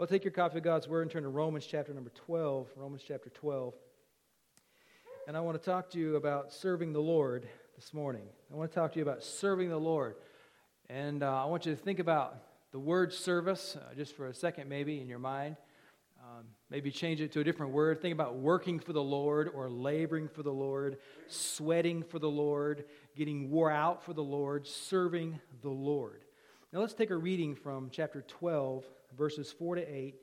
Well, take your copy of God's Word and turn to Romans chapter number 12. Romans chapter 12. And I want to talk to you about serving the Lord this morning. I want to talk to you about serving the Lord. And uh, I want you to think about the word service uh, just for a second, maybe, in your mind. Um, maybe change it to a different word. Think about working for the Lord or laboring for the Lord, sweating for the Lord, getting wore out for the Lord, serving the Lord. Now let's take a reading from chapter 12 verses 4 to 8,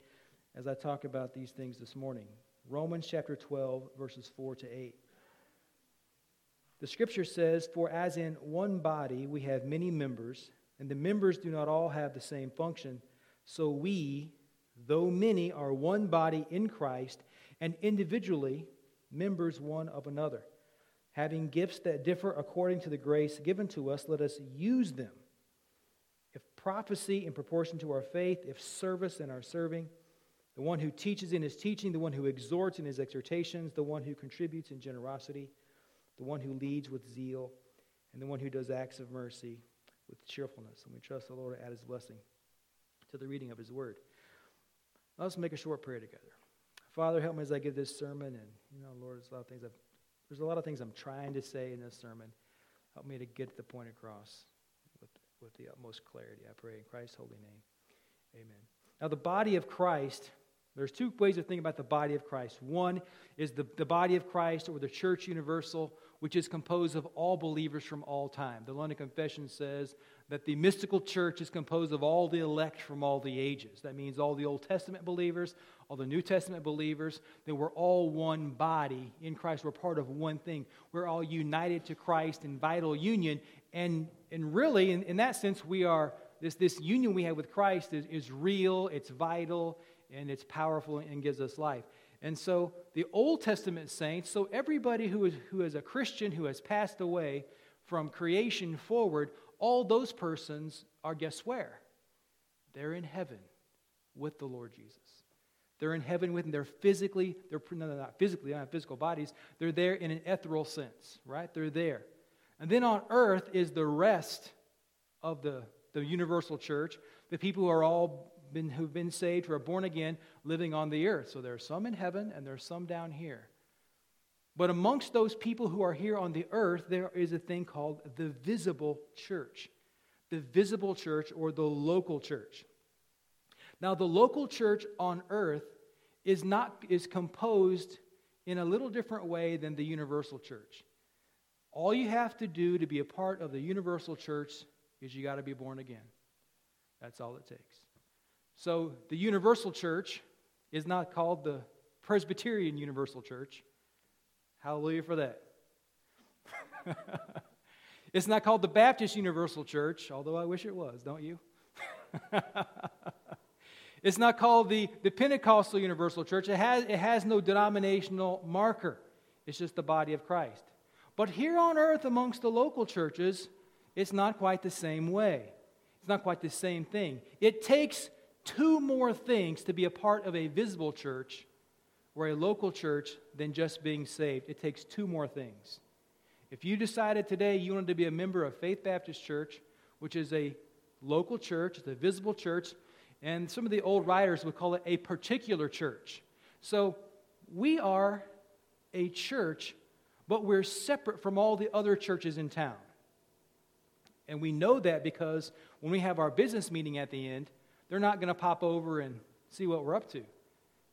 as I talk about these things this morning. Romans chapter 12, verses 4 to 8. The scripture says, For as in one body we have many members, and the members do not all have the same function, so we, though many, are one body in Christ, and individually members one of another. Having gifts that differ according to the grace given to us, let us use them prophecy in proportion to our faith, if service in our serving, the one who teaches in his teaching, the one who exhorts in his exhortations, the one who contributes in generosity, the one who leads with zeal, and the one who does acts of mercy with cheerfulness. And we trust the Lord to add his blessing to the reading of his word. Let's make a short prayer together. Father, help me as I give this sermon. And, you know, Lord, there's a lot of things, I've, there's a lot of things I'm trying to say in this sermon. Help me to get the point across with the utmost clarity. I pray in Christ's holy name. Amen. Now, the body of Christ, there's two ways of thinking about the body of Christ. One is the, the body of Christ or the church universal, which is composed of all believers from all time. The London Confession says that the mystical church is composed of all the elect from all the ages. That means all the Old Testament believers, all the New Testament believers, that we're all one body in Christ. We're part of one thing. We're all united to Christ in vital union. And, and really, in, in that sense, we are, this, this union we have with Christ is, is real, it's vital, and it's powerful and gives us life. And so the Old Testament saints, so everybody who is, who is a Christian who has passed away from creation forward, all those persons are guess where? They're in heaven with the Lord Jesus. They're in heaven with him. They're physically, they're no, not physically, have physical bodies. They're there in an ethereal sense, right? They're there. And then on earth is the rest of the, the universal church, the people who are all been, who've been saved, who are born again, living on the earth. So there are some in heaven and there are some down here. But amongst those people who are here on the earth, there is a thing called the visible church. The visible church or the local church. Now, the local church on earth is, not, is composed in a little different way than the universal church. All you have to do to be a part of the universal church is you got to be born again. That's all it takes. So, the universal church is not called the Presbyterian Universal Church. Hallelujah for that. it's not called the Baptist Universal Church, although I wish it was, don't you? it's not called the, the Pentecostal Universal Church. It has, it has no denominational marker, it's just the body of Christ. But here on earth, amongst the local churches, it's not quite the same way. It's not quite the same thing. It takes two more things to be a part of a visible church or a local church than just being saved. It takes two more things. If you decided today you wanted to be a member of Faith Baptist Church, which is a local church, it's a visible church, and some of the old writers would call it a particular church. So we are a church, but we're separate from all the other churches in town. And we know that because when we have our business meeting at the end, they're not going to pop over and see what we're up to.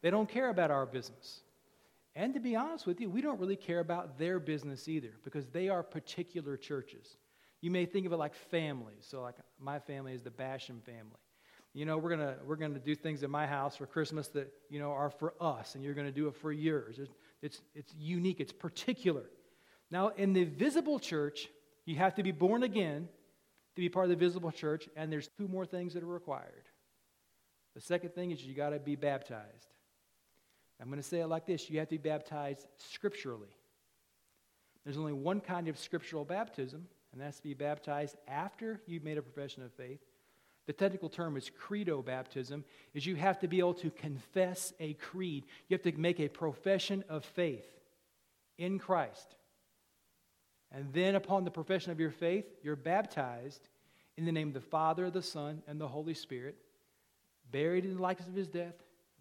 They don't care about our business. And to be honest with you, we don't really care about their business either because they are particular churches. You may think of it like families. So, like my family is the Basham family. You know, we're gonna we're gonna do things in my house for Christmas that you know are for us, and you're gonna do it for yours. It's it's, it's unique. It's particular. Now, in the visible church, you have to be born again to be part of the visible church, and there's two more things that are required. The second thing is you got to be baptized. I'm going to say it like this you have to be baptized scripturally. There's only one kind of scriptural baptism, and that's to be baptized after you've made a profession of faith. The technical term is credo baptism, is you have to be able to confess a creed. You have to make a profession of faith in Christ. And then upon the profession of your faith, you're baptized in the name of the Father, the Son, and the Holy Spirit. buried in the likeness of his death,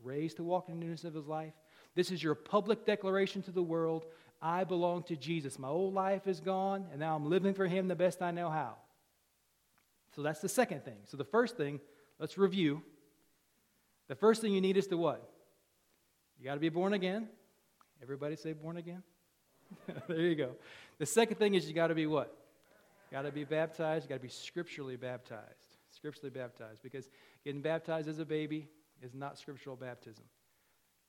raised to walk in the newness of his life. This is your public declaration to the world I belong to Jesus. My old life is gone, and now I'm living for him the best I know how. So that's the second thing. So the first thing, let's review. The first thing you need is to what? You got to be born again. Everybody say born again? there you go. The second thing is you got to be what? Got to be baptized. You got to be scripturally baptized. Scripturally baptized. Because getting baptized as a baby is not scriptural baptism.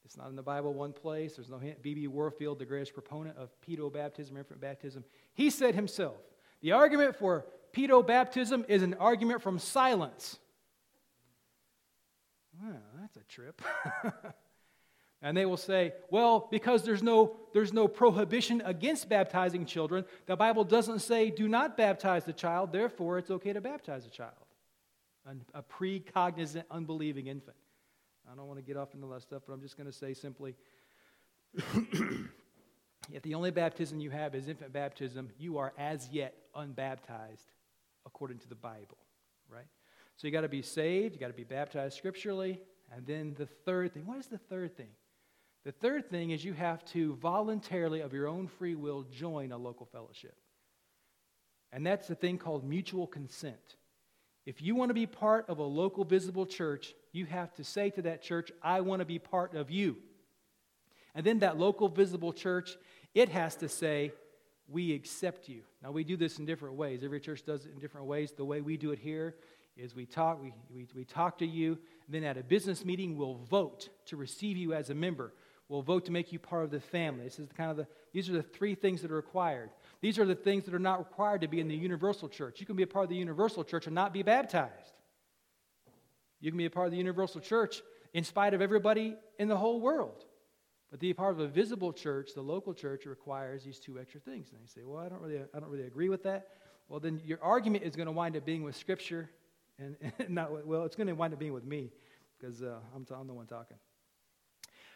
It's not in the Bible one place. There's no hint. B.B. Warfield, the greatest proponent of pedo baptism, infant baptism, he said himself the argument for pedo baptism is an argument from silence. Well, that's a trip. and they will say, well, because there's no, there's no prohibition against baptizing children, the Bible doesn't say do not baptize the child, therefore it's okay to baptize a child, a precognizant, unbelieving infant. I don't want to get off into that stuff, but I'm just going to say simply if the only baptism you have is infant baptism, you are as yet unbaptized according to the Bible, right? So you got to be saved, you got to be baptized scripturally, and then the third thing, what is the third thing? The third thing is you have to voluntarily, of your own free will, join a local fellowship. And that's a thing called mutual consent. If you want to be part of a local visible church, you have to say to that church, I want to be part of you. And then that local visible church, it has to say, We accept you. Now, we do this in different ways. Every church does it in different ways. The way we do it here is we talk, we, we, we talk to you, then at a business meeting, we'll vote to receive you as a member. We'll vote to make you part of the family. This is kind of the, these are the three things that are required. These are the things that are not required to be in the universal church. You can be a part of the universal church and not be baptized. You can be a part of the universal church in spite of everybody in the whole world. But to be part of a visible church, the local church requires these two extra things. And they say, well, I don't really, I don't really agree with that. Well, then your argument is going to wind up being with Scripture and, and not, well, it's going to wind up being with me because uh, I'm, I'm the one talking.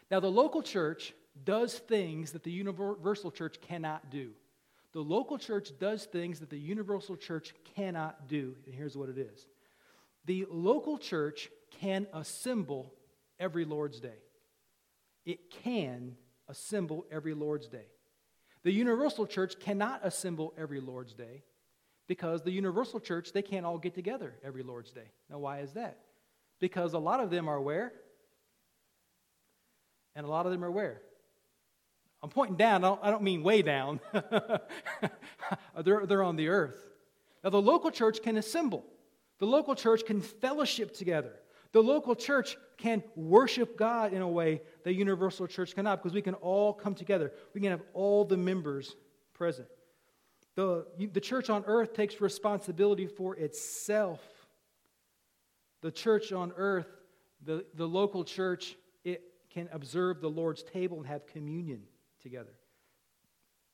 Now, the local church does things that the universal church cannot do. The local church does things that the universal church cannot do. And here's what it is the local church can assemble every Lord's Day. It can assemble every Lord's Day. The universal church cannot assemble every Lord's Day because the universal church, they can't all get together every Lord's Day. Now, why is that? Because a lot of them are where? And a lot of them are where? I'm pointing down, I don't, I don't mean way down. they're, they're on the earth. Now, the local church can assemble, the local church can fellowship together. The local church can worship God in a way the universal church cannot because we can all come together. We can have all the members present. The, the church on earth takes responsibility for itself. The church on earth, the, the local church, it can observe the Lord's table and have communion together.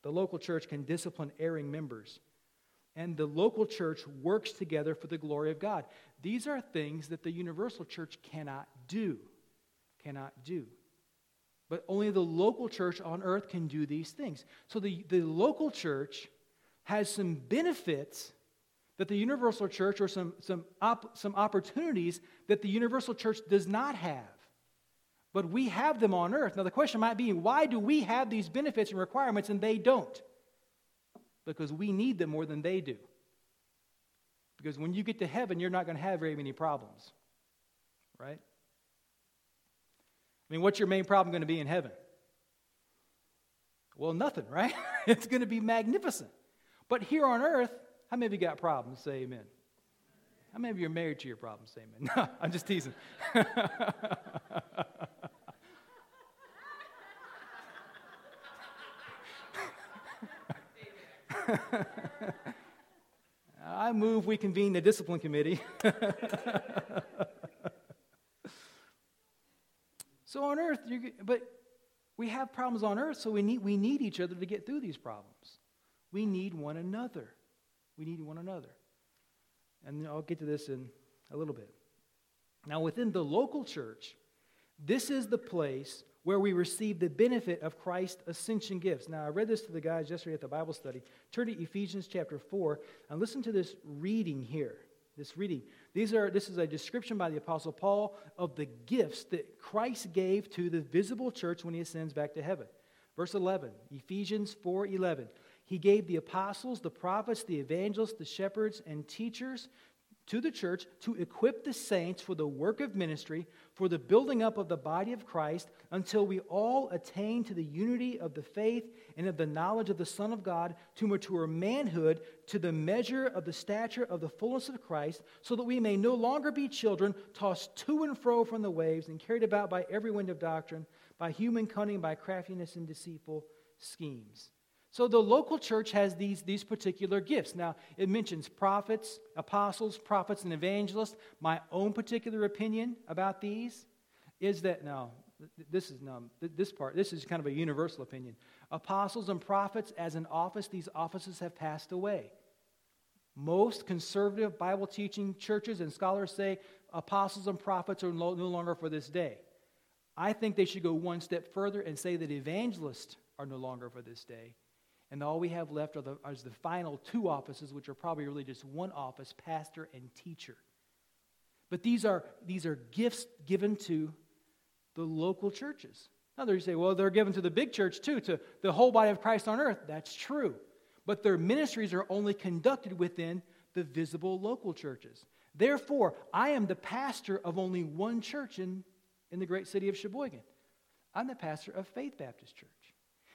The local church can discipline erring members. And the local church works together for the glory of God. These are things that the universal church cannot do. Cannot do. But only the local church on earth can do these things. So the, the local church has some benefits that the universal church, or some, some, op, some opportunities that the universal church does not have. But we have them on earth. Now, the question might be why do we have these benefits and requirements and they don't? Because we need them more than they do. Because when you get to heaven, you're not going to have very many problems, right? I mean, what's your main problem going to be in heaven? Well, nothing, right? it's going to be magnificent. But here on earth, how many of you got problems? Say amen. How many of you are married to your problems? Say amen. No, I'm just teasing. move we convene the discipline committee. so on earth, you, but we have problems on earth, so we need, we need each other to get through these problems. We need one another. We need one another. And I'll get to this in a little bit. Now, within the local church, this is the place where we receive the benefit of Christ's ascension gifts. Now, I read this to the guys yesterday at the Bible study. Turn to Ephesians chapter 4 and listen to this reading here. This reading. These are, this is a description by the Apostle Paul of the gifts that Christ gave to the visible church when he ascends back to heaven. Verse 11, Ephesians 4 11. He gave the apostles, the prophets, the evangelists, the shepherds, and teachers to the church to equip the saints for the work of ministry, for the building up of the body of Christ, until we all attain to the unity of the faith and of the knowledge of the Son of God, to mature manhood, to the measure of the stature of the fullness of Christ, so that we may no longer be children, tossed to and fro from the waves, and carried about by every wind of doctrine, by human cunning, by craftiness and deceitful schemes. So the local church has these, these particular gifts. Now, it mentions prophets, apostles, prophets, and evangelists. My own particular opinion about these is that, no, this is no, this part, this is kind of a universal opinion. Apostles and prophets, as an office, these offices have passed away. Most conservative Bible teaching churches and scholars say apostles and prophets are no longer for this day. I think they should go one step further and say that evangelists are no longer for this day and all we have left are the, are the final two offices, which are probably really just one office pastor and teacher. But these are, these are gifts given to the local churches. Now, you say, well, they're given to the big church too, to the whole body of Christ on earth. That's true. But their ministries are only conducted within the visible local churches. Therefore, I am the pastor of only one church in, in the great city of Sheboygan. I'm the pastor of Faith Baptist Church.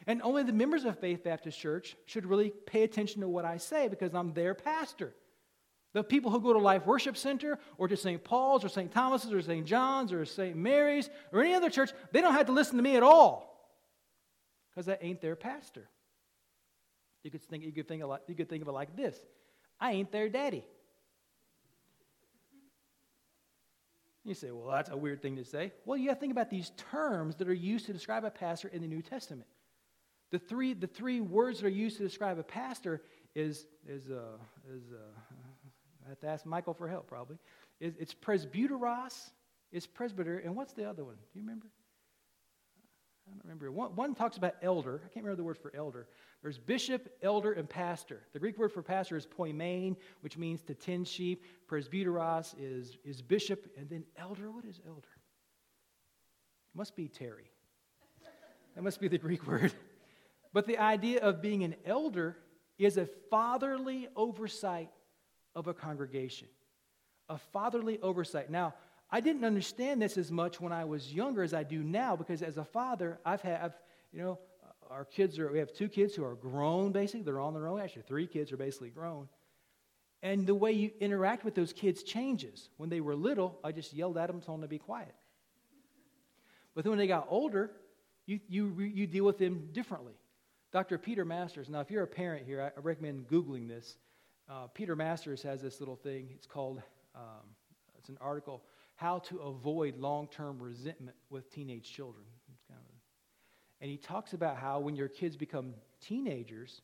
And only the members of Faith Baptist Church should really pay attention to what I say because I'm their pastor. The people who go to Life Worship Center or to St. Paul's or St. Thomas's or St. John's or St. Mary's or any other church, they don't have to listen to me at all because I ain't their pastor. You could think, you could think, of, you could think of it like this I ain't their daddy. You say, well, that's a weird thing to say. Well, you have to think about these terms that are used to describe a pastor in the New Testament. The three, the three words that are used to describe a pastor is, is, uh, is uh, I have to ask Michael for help probably. It's, it's presbyteros, it's presbyter, and what's the other one? Do you remember? I don't remember. One, one talks about elder. I can't remember the word for elder. There's bishop, elder, and pastor. The Greek word for pastor is poimen, which means to tend sheep. Presbyteros is, is bishop, and then elder. What is elder? Must be Terry. That must be the Greek word. But the idea of being an elder is a fatherly oversight of a congregation. A fatherly oversight. Now, I didn't understand this as much when I was younger as I do now because as a father, I've had, I've, you know, our kids are, we have two kids who are grown basically. They're on their own. Actually, three kids are basically grown. And the way you interact with those kids changes. When they were little, I just yelled at them, told them to be quiet. But then when they got older, you, you, you deal with them differently. Dr. Peter Masters, now if you're a parent here, I recommend Googling this. Uh, Peter Masters has this little thing. It's called, um, it's an article, How to Avoid Long Term Resentment with Teenage Children. Kind of a, and he talks about how when your kids become teenagers,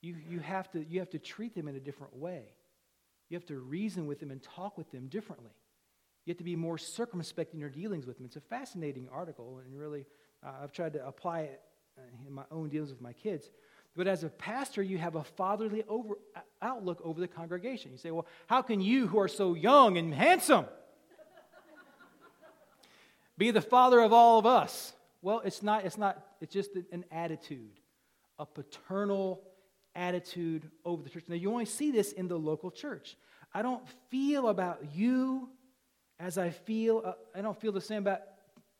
you, you, have to, you have to treat them in a different way. You have to reason with them and talk with them differently. You have to be more circumspect in your dealings with them. It's a fascinating article, and really, uh, I've tried to apply it in my own dealings with my kids. But as a pastor, you have a fatherly over, outlook over the congregation. You say, well, how can you, who are so young and handsome, be the father of all of us? Well, it's not, it's not, it's just an attitude, a paternal attitude over the church. Now, you only see this in the local church. I don't feel about you as I feel, uh, I don't feel the same about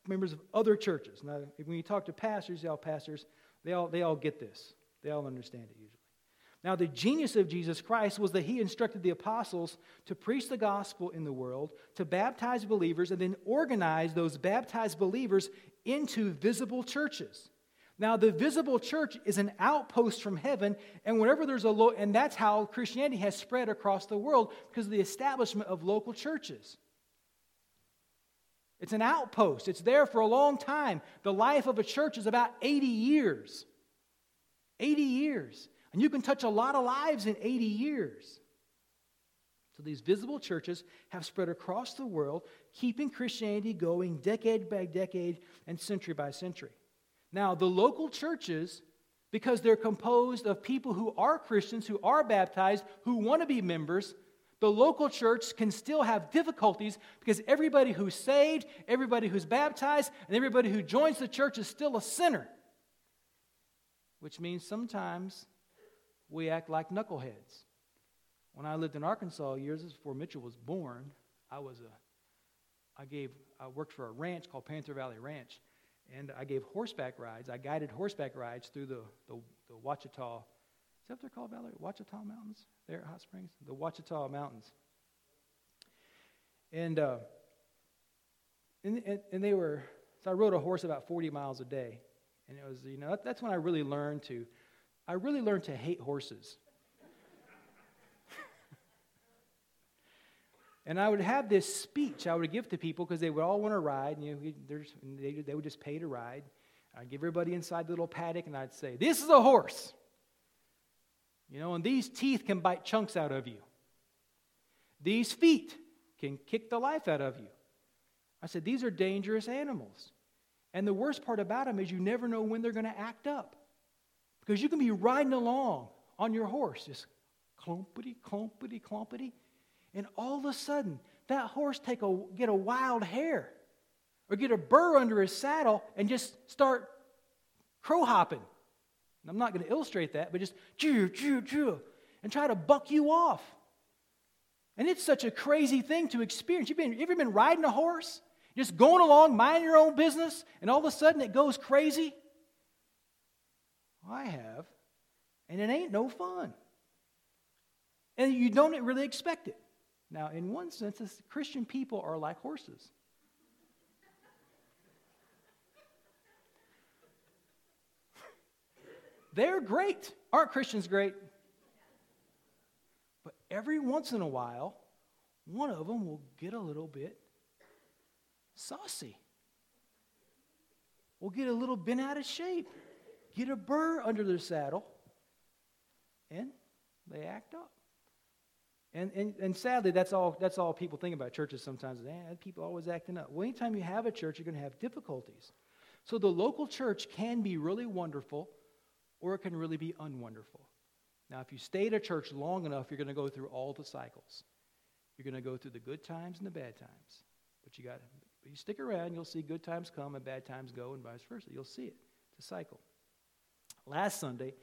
members of other churches. Now, when you talk to pastors, y'all pastors, they all, they all get this. They all understand it usually. Now, the genius of Jesus Christ was that he instructed the apostles to preach the gospel in the world, to baptize believers, and then organize those baptized believers into visible churches. Now, the visible church is an outpost from heaven, and whenever there's a low, and that's how Christianity has spread across the world because of the establishment of local churches. It's an outpost, it's there for a long time. The life of a church is about 80 years. 80 years. And you can touch a lot of lives in 80 years. So these visible churches have spread across the world, keeping Christianity going decade by decade and century by century. Now, the local churches, because they're composed of people who are Christians, who are baptized, who want to be members, the local church can still have difficulties because everybody who's saved, everybody who's baptized, and everybody who joins the church is still a sinner. Which means sometimes we act like knuckleheads. When I lived in Arkansas years before Mitchell was born, I was a I gave I worked for a ranch called Panther Valley Ranch, and I gave horseback rides. I guided horseback rides through the the, the Ouachita. That they're called, Valerie? Ouachita Mountains there at Hot Springs, the Ouachita Mountains. And uh, and, and, and they were so I rode a horse about 40 miles a day, and it was you know that, that's when I really learned to I really learned to hate horses. And I would have this speech I would give to people because they would all want to ride. And, you know, they, they would just pay to ride. I'd give everybody inside the little paddock and I'd say, This is a horse. You know, and these teeth can bite chunks out of you. These feet can kick the life out of you. I said, These are dangerous animals. And the worst part about them is you never know when they're going to act up. Because you can be riding along on your horse, just clumpity, clumpity, clumpity and all of a sudden, that horse take a, get a wild hair or get a burr under his saddle and just start crow hopping. And I'm not going to illustrate that, but just choo, choo, choo, and try to buck you off. And it's such a crazy thing to experience. You've been, you ever been riding a horse, just going along, minding your own business, and all of a sudden it goes crazy? I have, and it ain't no fun. And you don't really expect it. Now, in one sense, Christian people are like horses. They're great. Aren't Christians great? But every once in a while, one of them will get a little bit saucy. Will get a little bent out of shape, get a burr under their saddle, and they act up. And, and, and sadly, that's all, that's all people think about churches sometimes. Eh, people always acting up. Well, anytime you have a church, you're going to have difficulties. So the local church can be really wonderful, or it can really be unwonderful. Now, if you stay at a church long enough, you're going to go through all the cycles. You're going to go through the good times and the bad times. But you got you stick around, you'll see good times come and bad times go, and vice versa. You'll see it. It's a cycle. Last Sunday,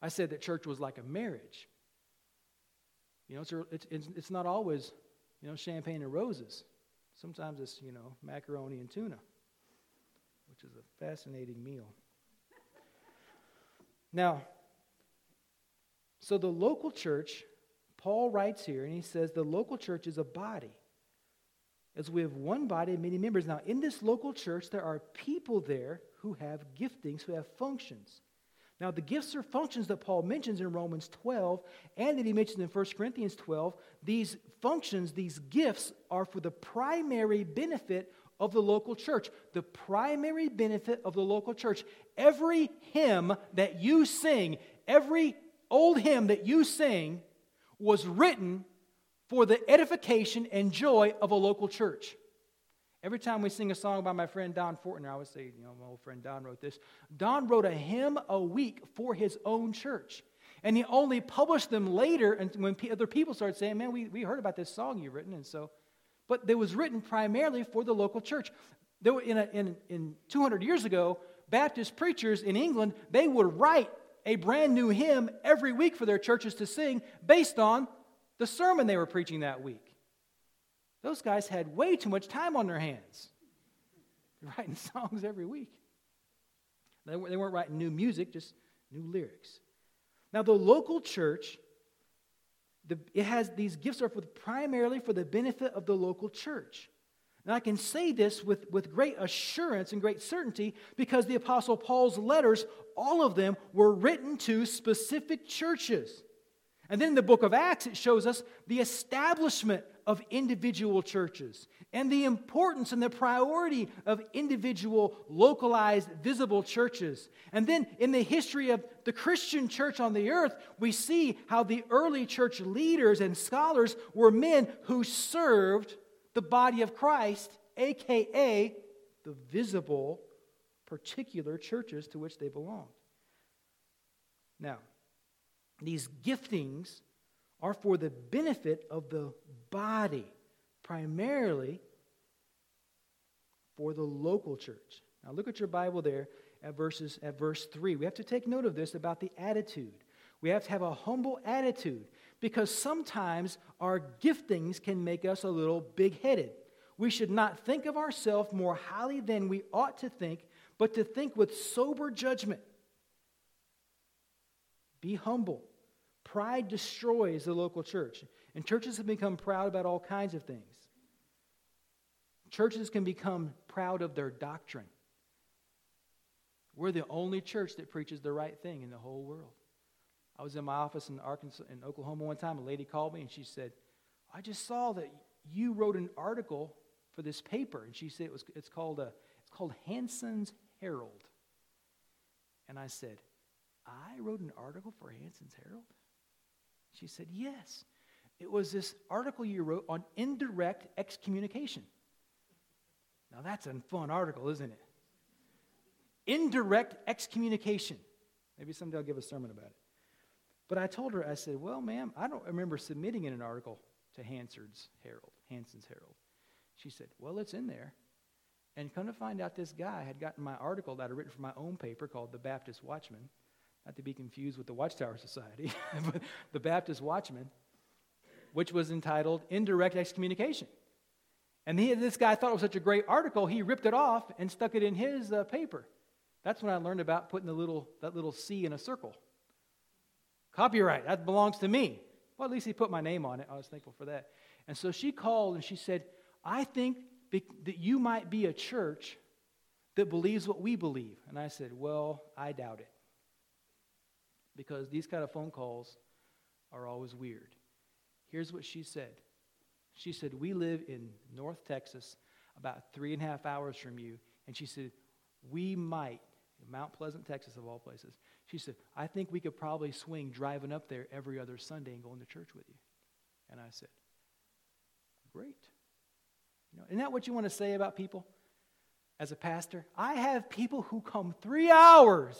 I said that church was like a marriage. You know, it's, it's, it's not always, you know, champagne and roses. Sometimes it's, you know, macaroni and tuna, which is a fascinating meal. Now, so the local church, Paul writes here, and he says the local church is a body. As we have one body and many members. Now, in this local church, there are people there who have giftings, who have functions. Now, the gifts or functions that Paul mentions in Romans 12 and that he mentions in 1 Corinthians 12, these functions, these gifts, are for the primary benefit of the local church. The primary benefit of the local church. Every hymn that you sing, every old hymn that you sing, was written for the edification and joy of a local church. Every time we sing a song by my friend Don Fortner, I would say, you know, my old friend Don wrote this. Don wrote a hymn a week for his own church. And he only published them later and when other people started saying, man, we, we heard about this song you've written. And so, but it was written primarily for the local church. Were in, a, in, in 200 years ago, Baptist preachers in England, they would write a brand new hymn every week for their churches to sing based on the sermon they were preaching that week. Those guys had way too much time on their hands, writing songs every week. They weren't writing new music, just new lyrics. Now, the local church, the, it has these gifts are for primarily for the benefit of the local church. And I can say this with, with great assurance and great certainty because the Apostle Paul's letters, all of them, were written to specific churches. And then in the book of Acts, it shows us the establishment of individual churches and the importance and the priority of individual, localized, visible churches. And then in the history of the Christian church on the earth, we see how the early church leaders and scholars were men who served the body of Christ, aka the visible, particular churches to which they belonged. Now, these giftings are for the benefit of the body, primarily for the local church. Now look at your Bible there at verses at verse 3. We have to take note of this about the attitude. We have to have a humble attitude because sometimes our giftings can make us a little big-headed. We should not think of ourselves more highly than we ought to think, but to think with sober judgment. Be humble. Pride destroys the local church, and churches have become proud about all kinds of things. Churches can become proud of their doctrine. We're the only church that preaches the right thing in the whole world. I was in my office in Arkansas, in Oklahoma one time. A lady called me and she said, "I just saw that you wrote an article for this paper." And she said it was it's called a it's called Hanson's Herald. And I said, "I wrote an article for Hanson's Herald?" She said, "Yes. It was this article you wrote on indirect excommunication." Now that's a fun article, isn't it? Indirect excommunication. Maybe someday I'll give a sermon about it. But I told her, I said, Well, ma'am, I don't remember submitting an article to Hansard's Herald, Hanson's Herald. She said, Well, it's in there. And come to find out, this guy had gotten my article that I'd written for my own paper called The Baptist Watchman, not to be confused with the Watchtower Society, but the Baptist Watchman, which was entitled Indirect Excommunication. And he, this guy thought it was such a great article, he ripped it off and stuck it in his uh, paper. That's when I learned about putting the little, that little C in a circle. Copyright, that belongs to me. Well, at least he put my name on it. I was thankful for that. And so she called and she said, I think that you might be a church that believes what we believe. And I said, Well, I doubt it. Because these kind of phone calls are always weird. Here's what she said she said, We live in North Texas, about three and a half hours from you. And she said, We might, Mount Pleasant, Texas, of all places, she said, I think we could probably swing driving up there every other Sunday and going to church with you. And I said, Great. You know, isn't that what you want to say about people as a pastor? I have people who come three hours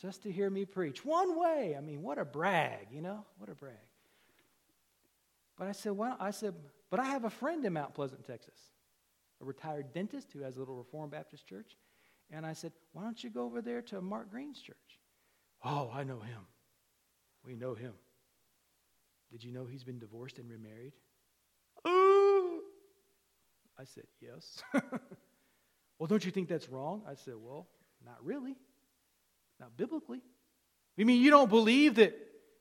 just to hear me preach one way. I mean, what a brag, you know? What a brag. But I said, well, I said, but I have a friend in Mount Pleasant, Texas, a retired dentist who has a little Reformed Baptist church. And I said, why don't you go over there to Mark Green's church? Oh, I know him. We know him. Did you know he's been divorced and remarried? Oh! I said, yes. well, don't you think that's wrong? I said, well, not really. Not biblically. You mean you don't believe that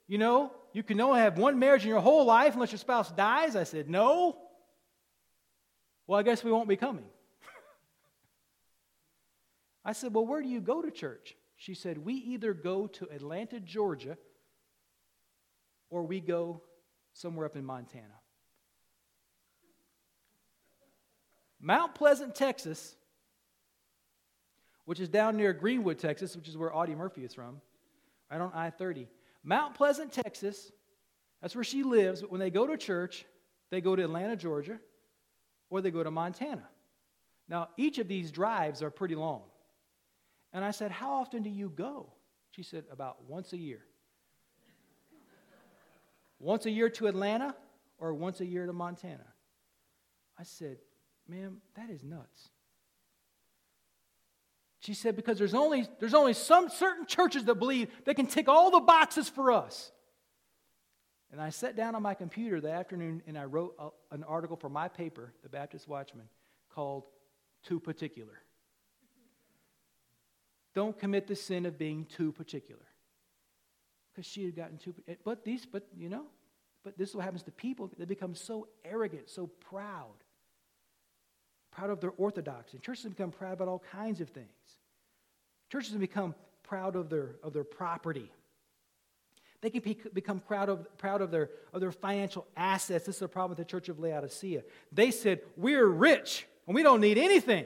you know, you can only have one marriage in your whole life unless your spouse dies. I said, No. Well, I guess we won't be coming. I said, Well, where do you go to church? She said, We either go to Atlanta, Georgia, or we go somewhere up in Montana. Mount Pleasant, Texas, which is down near Greenwood, Texas, which is where Audie Murphy is from, right on I 30. Mount Pleasant, Texas, that's where she lives, but when they go to church, they go to Atlanta, Georgia, or they go to Montana. Now, each of these drives are pretty long. And I said, How often do you go? She said, About once a year. once a year to Atlanta or once a year to Montana? I said, Ma'am, that is nuts. She said, because there's only, there's only some certain churches that believe they can tick all the boxes for us. And I sat down on my computer that afternoon and I wrote a, an article for my paper, the Baptist Watchman, called Too Particular. Don't commit the sin of being too particular. Because she had gotten too, but these, but you know, but this is what happens to people. They become so arrogant, so proud proud of their orthodoxy. Churches have become proud about all kinds of things. Churches have become proud of their, of their property. They can be, become proud of, proud of, their, of their financial assets. This is a problem with the church of Laodicea. They said, We're rich and we don't need anything.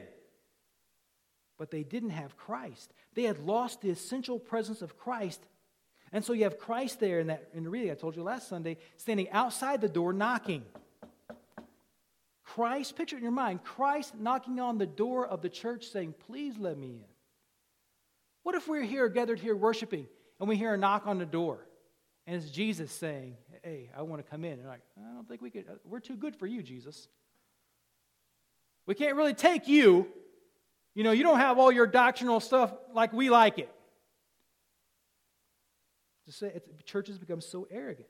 But they didn't have Christ. They had lost the essential presence of Christ. And so you have Christ there in that in the reading I told you last Sunday, standing outside the door knocking. Christ, picture in your mind, Christ knocking on the door of the church saying, Please let me in. What if we're here gathered here worshiping and we hear a knock on the door and it's Jesus saying, hey, I want to come in. And like, I don't think we could. Uh, we're too good for you, Jesus. We can't really take you. You know, you don't have all your doctrinal stuff like we like it. To say churches become so arrogant.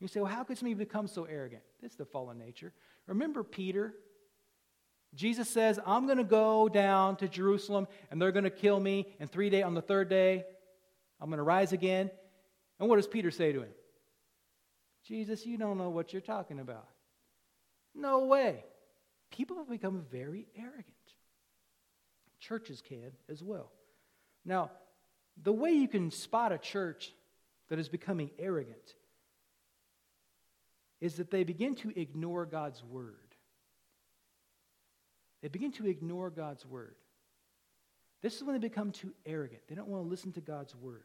You say, well, how could somebody become so arrogant? This is the fallen nature. Remember Peter? Jesus says, I'm going to go down to Jerusalem and they're going to kill me. And three day on the third day, I'm going to rise again. And what does Peter say to him? Jesus, you don't know what you're talking about. No way. People have become very arrogant. Churches can as well. Now, the way you can spot a church that is becoming arrogant is that they begin to ignore God's word. They begin to ignore God's word. This is when they become too arrogant. They don't want to listen to God's word.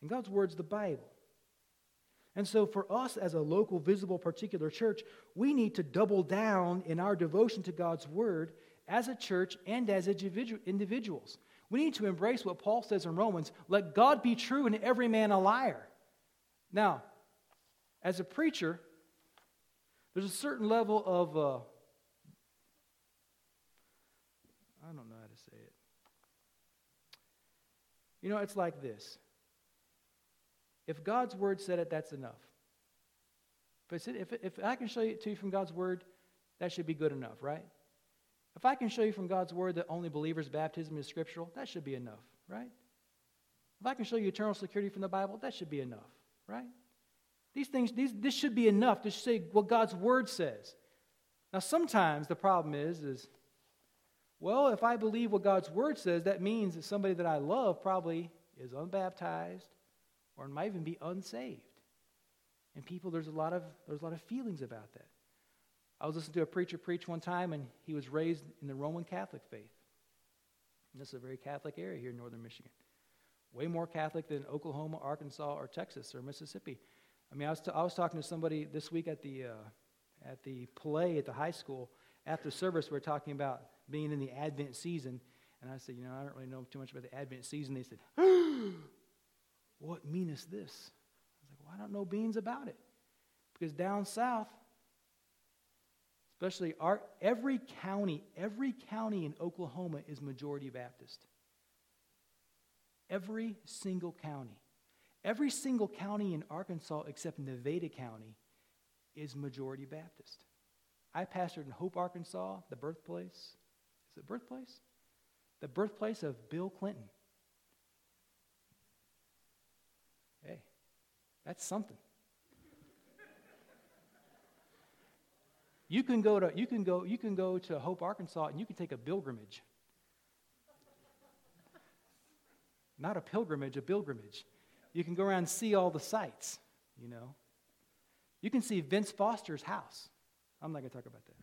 And God's word's the Bible. And so, for us as a local, visible, particular church, we need to double down in our devotion to God's word as a church and as individuals. We need to embrace what Paul says in Romans let God be true and every man a liar. Now, as a preacher, there's a certain level of, uh, I don't know how to say it. You know, it's like this if God's word said it, that's enough. If, if, if I can show it to you from God's word, that should be good enough, right? If I can show you from God's word that only believers' baptism is scriptural, that should be enough, right? If I can show you eternal security from the Bible, that should be enough, right? These things, these, this should be enough to say what God's word says. Now, sometimes the problem is, is, well, if I believe what God's word says, that means that somebody that I love probably is unbaptized or might even be unsaved. And people, there's a lot of there's a lot of feelings about that. I was listening to a preacher preach one time, and he was raised in the Roman Catholic faith. And this is a very Catholic area here in northern Michigan. Way more Catholic than Oklahoma, Arkansas, or Texas or Mississippi. I mean, I was, t- I was talking to somebody this week at the, uh, at the play at the high school. After service, we are talking about being in the Advent season. And I said, You know, I don't really know too much about the Advent season. They said, What meanest this? I was like, Well, I don't know beans about it. Because down south, especially our, every county, every county in Oklahoma is majority Baptist. Every single county. Every single county in Arkansas except Nevada County is majority Baptist. I pastored in Hope, Arkansas, the birthplace. Is it birthplace? The birthplace of Bill Clinton. Hey, that's something. You can go to you can go you can go to Hope, Arkansas, and you can take a pilgrimage. Not a pilgrimage, a pilgrimage. You can go around and see all the sights, you know. You can see Vince Foster's house. I'm not going to talk about that.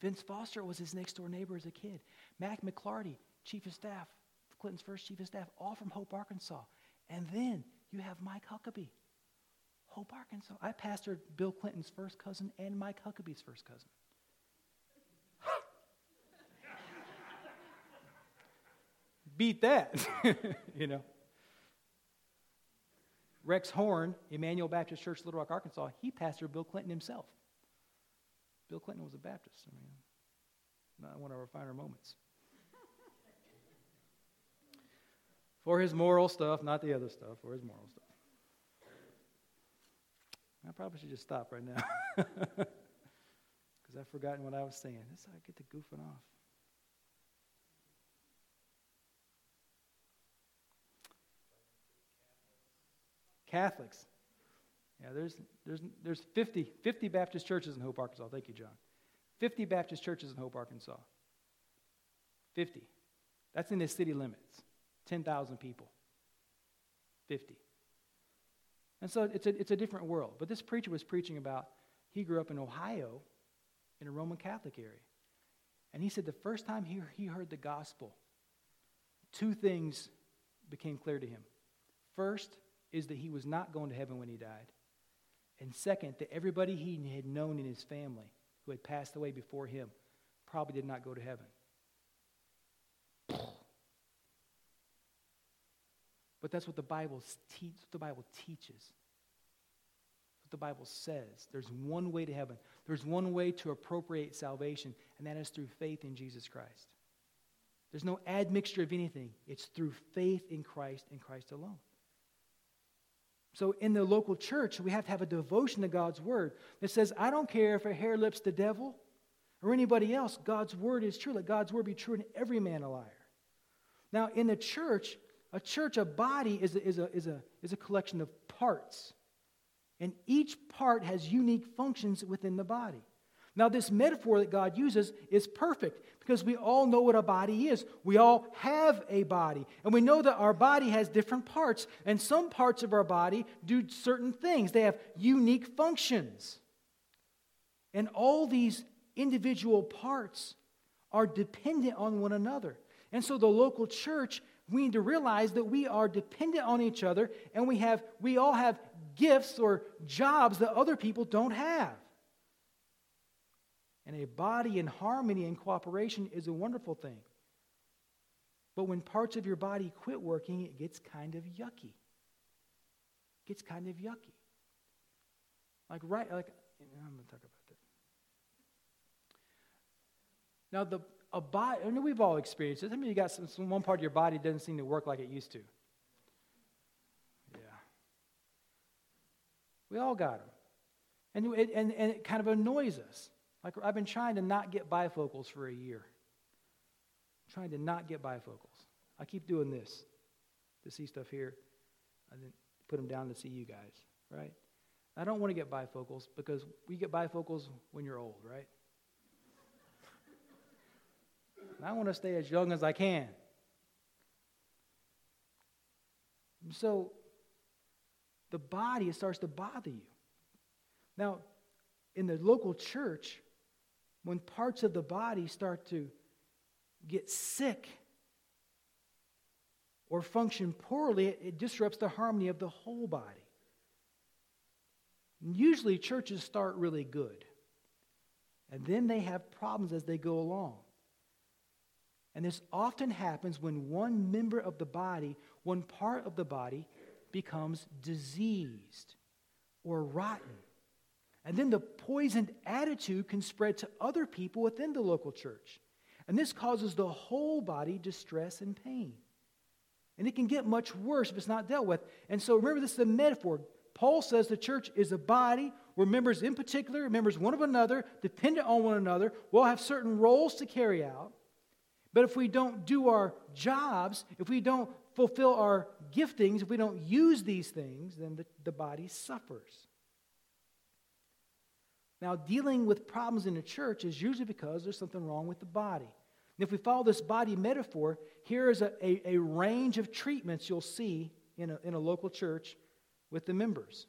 Vince Foster was his next door neighbor as a kid. Mac McLarty, chief of staff, Clinton's first chief of staff, all from Hope, Arkansas. And then you have Mike Huckabee, Hope, Arkansas. I pastored Bill Clinton's first cousin and Mike Huckabee's first cousin. Beat that, you know. Rex Horn, Immanuel Baptist Church, Little Rock, Arkansas, he pastored Bill Clinton himself. Bill Clinton was a Baptist. I mean, not one of our finer moments. for his moral stuff, not the other stuff, for his moral stuff. I probably should just stop right now because I've forgotten what I was saying. That's how I get to goofing off. Catholics. Yeah, there's, there's, there's 50, 50 Baptist churches in Hope, Arkansas. Thank you, John. 50 Baptist churches in Hope, Arkansas. 50. That's in the city limits. 10,000 people. 50. And so it's a, it's a different world. But this preacher was preaching about, he grew up in Ohio in a Roman Catholic area. And he said the first time he, he heard the gospel, two things became clear to him. First, is that he was not going to heaven when he died. And second, that everybody he had known in his family who had passed away before him probably did not go to heaven. But that's what the Bible, the Bible teaches. what the Bible says. There's one way to heaven, there's one way to appropriate salvation, and that is through faith in Jesus Christ. There's no admixture of anything, it's through faith in Christ and Christ alone. So, in the local church, we have to have a devotion to God's word that says, I don't care if a hair lips the devil or anybody else, God's word is true. Let God's word be true and every man a liar. Now, in the church, a church, a body, is a, is a, is a, is a collection of parts. And each part has unique functions within the body. Now, this metaphor that God uses is perfect because we all know what a body is. We all have a body. And we know that our body has different parts. And some parts of our body do certain things, they have unique functions. And all these individual parts are dependent on one another. And so the local church, we need to realize that we are dependent on each other and we have we all have gifts or jobs that other people don't have. And a body in harmony and cooperation is a wonderful thing. But when parts of your body quit working, it gets kind of yucky. It gets kind of yucky. Like right like I'm to talk about that. Now, the, a body, I know we've all experienced it. I mean, you got some, some, one part of your body doesn't seem to work like it used to. Yeah. We all got them. And it, and, and it kind of annoys us. Like, I've been trying to not get bifocals for a year. I'm trying to not get bifocals. I keep doing this to see stuff here. I didn't put them down to see you guys, right? I don't want to get bifocals because we get bifocals when you're old, right? I want to stay as young as I can. So the body it starts to bother you. Now, in the local church, when parts of the body start to get sick or function poorly, it, disrupts the harmony of the whole body. And usually, churches start really good, and then they have problems as they go along. And this often happens when one member of the body, one part of the body, becomes diseased or rotten. And then the poisoned attitude can spread to other people within the local church. And this causes the whole body distress and pain. And it can get much worse if it's not dealt with. And so remember, this is a metaphor. Paul says the church is a body where members, in particular, members one of another, dependent on one another, will have certain roles to carry out. But if we don't do our jobs, if we don't fulfill our giftings, if we don't use these things, then the, the body suffers. Now, dealing with problems in the church is usually because there's something wrong with the body. And if we follow this body metaphor, here is a, a, a range of treatments you'll see in a, in a local church with the members.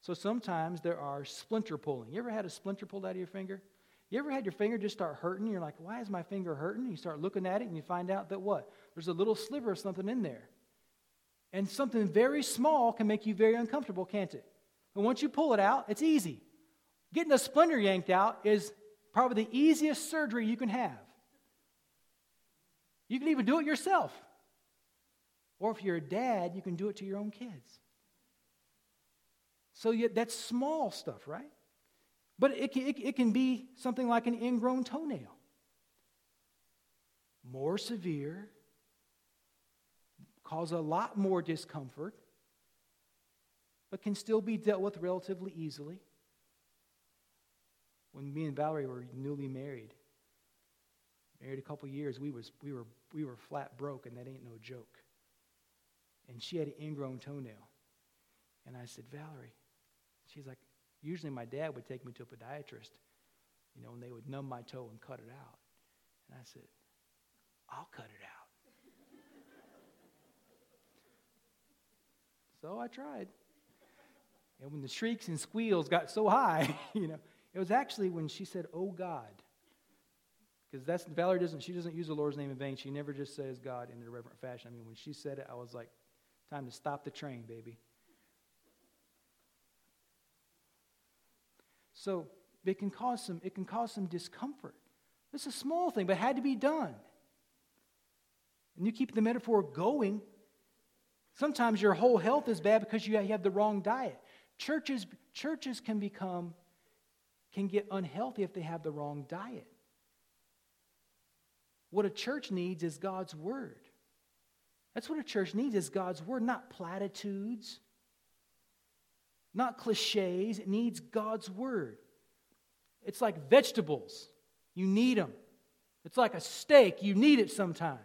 So sometimes there are splinter pulling. You ever had a splinter pulled out of your finger? You ever had your finger just start hurting? You're like, why is my finger hurting? You start looking at it and you find out that what? There's a little sliver of something in there. And something very small can make you very uncomfortable, can't it? But once you pull it out, it's easy. Getting a splinter yanked out is probably the easiest surgery you can have. You can even do it yourself. Or if you're a dad, you can do it to your own kids. So that's small stuff, right? But it can, it, it can be something like an ingrown toenail. More severe, cause a lot more discomfort, but can still be dealt with relatively easily. When me and Valerie were newly married, married a couple years, we, was, we, were, we were flat broke, and that ain't no joke. And she had an ingrown toenail. And I said, Valerie, she's like, Usually my dad would take me to a podiatrist, you know, and they would numb my toe and cut it out. And I said, I'll cut it out. so I tried. And when the shrieks and squeals got so high, you know, it was actually when she said, Oh God. Because that's Valerie doesn't she doesn't use the Lord's name in vain. She never just says God in a reverent fashion. I mean, when she said it, I was like, time to stop the train, baby. So it can cause some, it can cause some discomfort. It's a small thing, but it had to be done. And you keep the metaphor going. Sometimes your whole health is bad because you have the wrong diet. Churches, churches can become, can get unhealthy if they have the wrong diet. What a church needs is God's word. That's what a church needs is God's word, not platitudes, not cliches. It needs God's word. It's like vegetables. You need them. It's like a steak. You need it sometimes.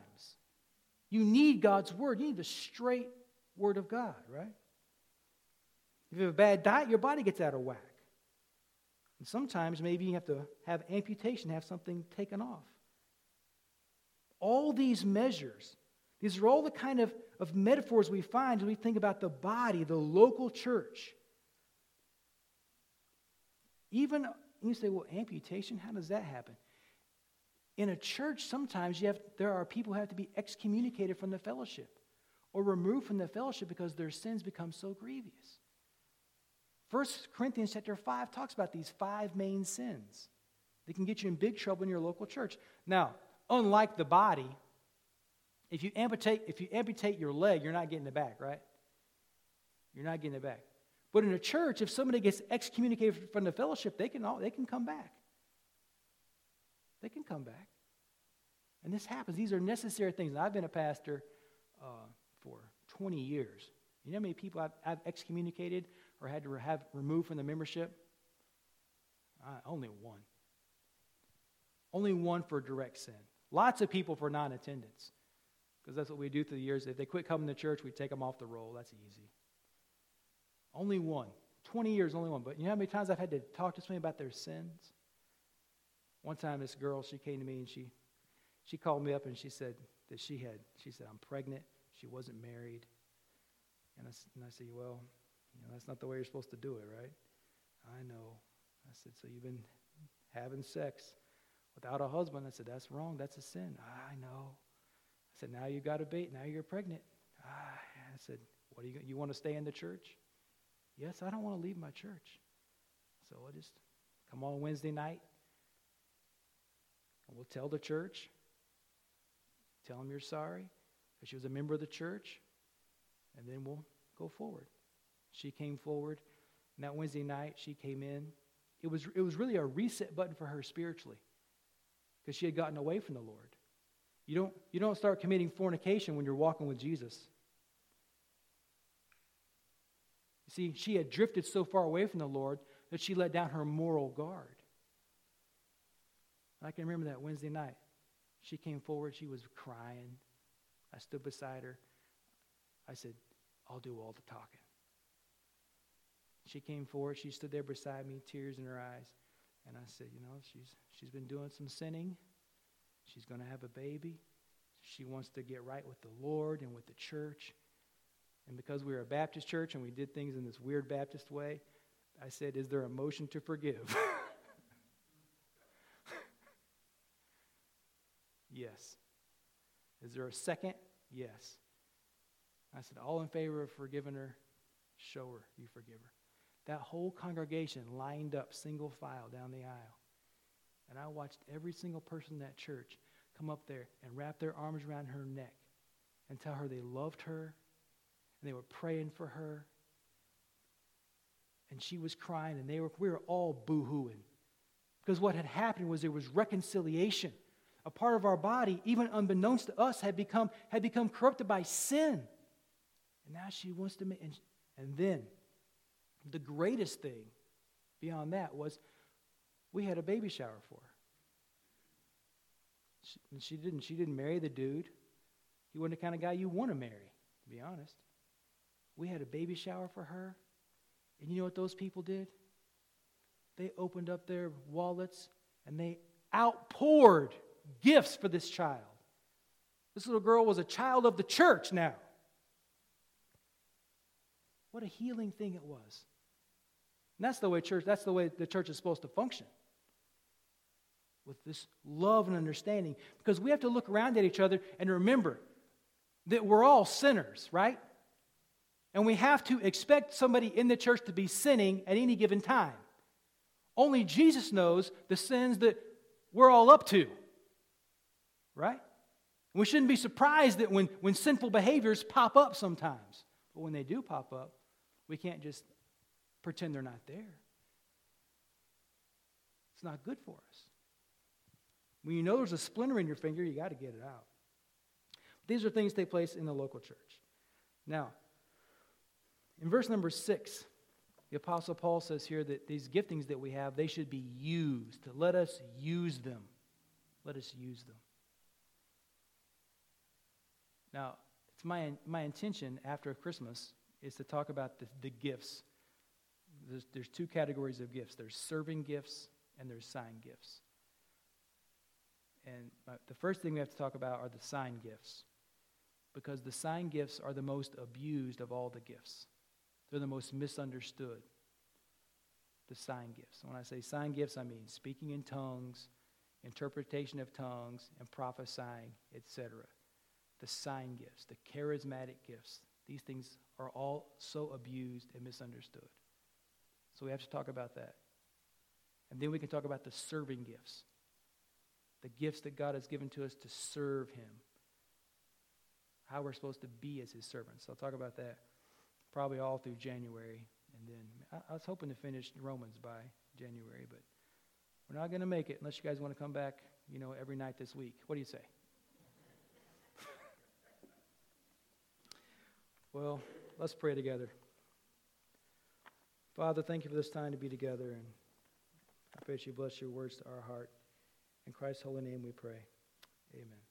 You need God's word. You need the straight word of God, right? If you have a bad diet, your body gets out of whack. And sometimes maybe you have to have amputation, have something taken off. All these measures, these are all the kind of, of metaphors we find as we think about the body, the local church. Even you say, well, amputation, how does that happen? In a church, sometimes you have, there are people who have to be excommunicated from the fellowship or removed from the fellowship because their sins become so grievous. 1 Corinthians chapter 5 talks about these five main sins that can get you in big trouble in your local church. Now, unlike the body, if you amputate, if you amputate your leg, you're not getting it back, right? You're not getting it back. But in a church, if somebody gets excommunicated from the fellowship, they can, all, they can come back. They can come back. And this happens. These are necessary things. I've been a pastor uh, for 20 years. You know how many people I've, I've excommunicated or had to have removed from the membership? Uh, only one. Only one for direct sin. Lots of people for non attendance. Because that's what we do through the years. If they quit coming to church, we take them off the roll. That's easy. Only one. 20 years, only one. But you know how many times I've had to talk to somebody about their sins? One time, this girl, she came to me and she, she called me up and she said that she had, she said, I'm pregnant. She wasn't married. And I, and I said, well, you know, that's not the way you're supposed to do it, right? I know. I said, so you've been having sex without a husband. I said, that's wrong. That's a sin. I know. I said, now you've got a baby. Now you're pregnant. Ah, I said, what are you, you want to stay in the church? Yes, I don't want to leave my church. So I just come on Wednesday night. And we'll tell the church. Tell them you're sorry. Because she was a member of the church. And then we'll go forward. She came forward. And that Wednesday night, she came in. It was, it was really a reset button for her spiritually. Because she had gotten away from the Lord. You don't, you don't start committing fornication when you're walking with Jesus. You see, she had drifted so far away from the Lord that she let down her moral guard. I can remember that Wednesday night. She came forward, she was crying. I stood beside her. I said, I'll do all the talking. She came forward, she stood there beside me, tears in her eyes. And I said, You know, she's, she's been doing some sinning. She's going to have a baby. She wants to get right with the Lord and with the church. And because we were a Baptist church and we did things in this weird Baptist way, I said, Is there a motion to forgive? yes. Is there a second? Yes. I said, All in favor of forgiving her, show her you forgive her. That whole congregation lined up single file down the aisle. And I watched every single person in that church come up there and wrap their arms around her neck and tell her they loved her and they were praying for her. And she was crying, and they were, we were all boo hooing. Because what had happened was there was reconciliation. A part of our body, even unbeknownst to us, had become, had become corrupted by sin. And now she wants to make, and, and then the greatest thing beyond that was we had a baby shower for her. She, she, didn't, she didn't marry the dude. He wasn't the kind of guy you want to marry, to be honest. We had a baby shower for her. And you know what those people did? They opened up their wallets and they outpoured gifts for this child. This little girl was a child of the church now. What a healing thing it was. And that's the way church, that's the way the church is supposed to function with this love and understanding because we have to look around at each other and remember that we're all sinners, right? And we have to expect somebody in the church to be sinning at any given time. Only Jesus knows the sins that we're all up to, right? We shouldn't be surprised that when, when sinful behaviors pop up sometimes. But when they do pop up, we can't just pretend they're not there. It's not good for us. When you know there's a splinter in your finger, you got to get it out. These are things that take place in the local church. Now, in verse number six, the Apostle Paul says here that these giftings that we have, they should be used. Let us use them. Let us use them. Now, it's my, my intention after Christmas is to talk about the, the gifts. There's, there's two categories of gifts there's serving gifts and there's sign gifts. And the first thing we have to talk about are the sign gifts because the sign gifts are the most abused of all the gifts. They're the most misunderstood. The sign gifts. When I say sign gifts, I mean speaking in tongues, interpretation of tongues, and prophesying, etc. The sign gifts, the charismatic gifts, these things are all so abused and misunderstood. So we have to talk about that. And then we can talk about the serving gifts the gifts that God has given to us to serve Him, how we're supposed to be as His servants. I'll talk about that probably all through January. And then I, I was hoping to finish Romans by January, but we're not going to make it unless you guys want to come back, you know, every night this week. What do you say? Well, let's pray together. Father, thank you for this time to be together, and I pray that you bless your words to our heart. In Christ's holy name we pray. Amen.